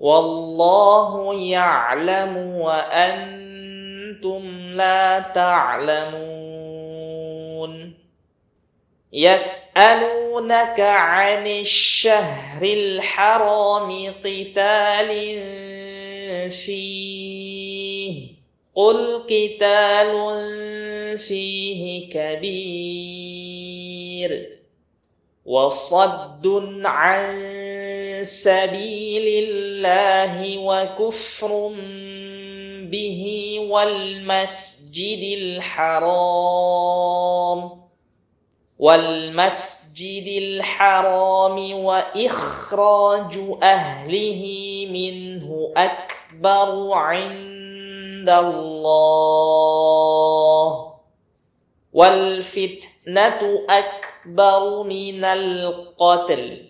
والله يعلم وأنتم لا تعلمون. يسألونك عن الشهر الحرام قتال فيه. قل قتال فيه كبير. وصد عن سبيل الله وكفر به والمسجد الحرام والمسجد الحرام وإخراج أهله منه أكبر عند الله والفتنة أكبر من القتل.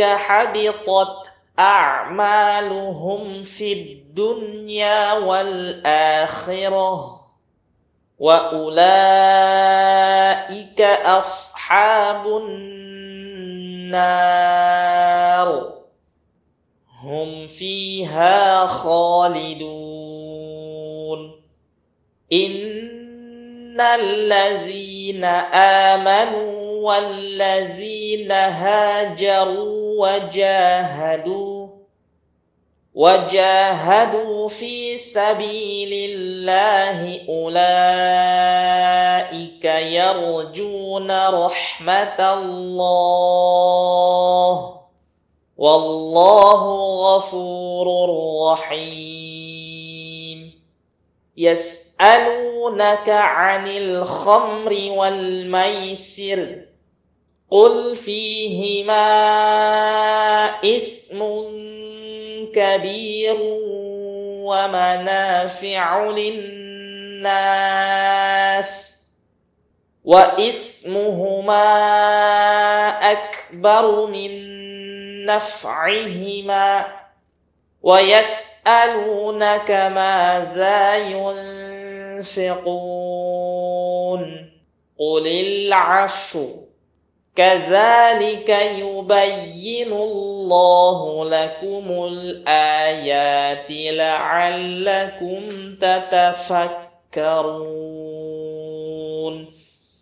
حبطت أعمالهم في الدنيا والآخرة وأولئك أصحاب النار هم فيها خالدون. ان الذين امنوا والذين هاجروا وجاهدوا وجاهدوا في سبيل الله اولئك يرجون رحمه الله والله غفور رحيم. يسالونك عن الخمر والميسر قل فيهما إثم كبير ومنافع للناس وإثمهما أكبر من نفعهما ويسألونك ماذا ينفقون. قل العفو. كذلك يبين الله لكم الآيات لعلكم تتفكرون.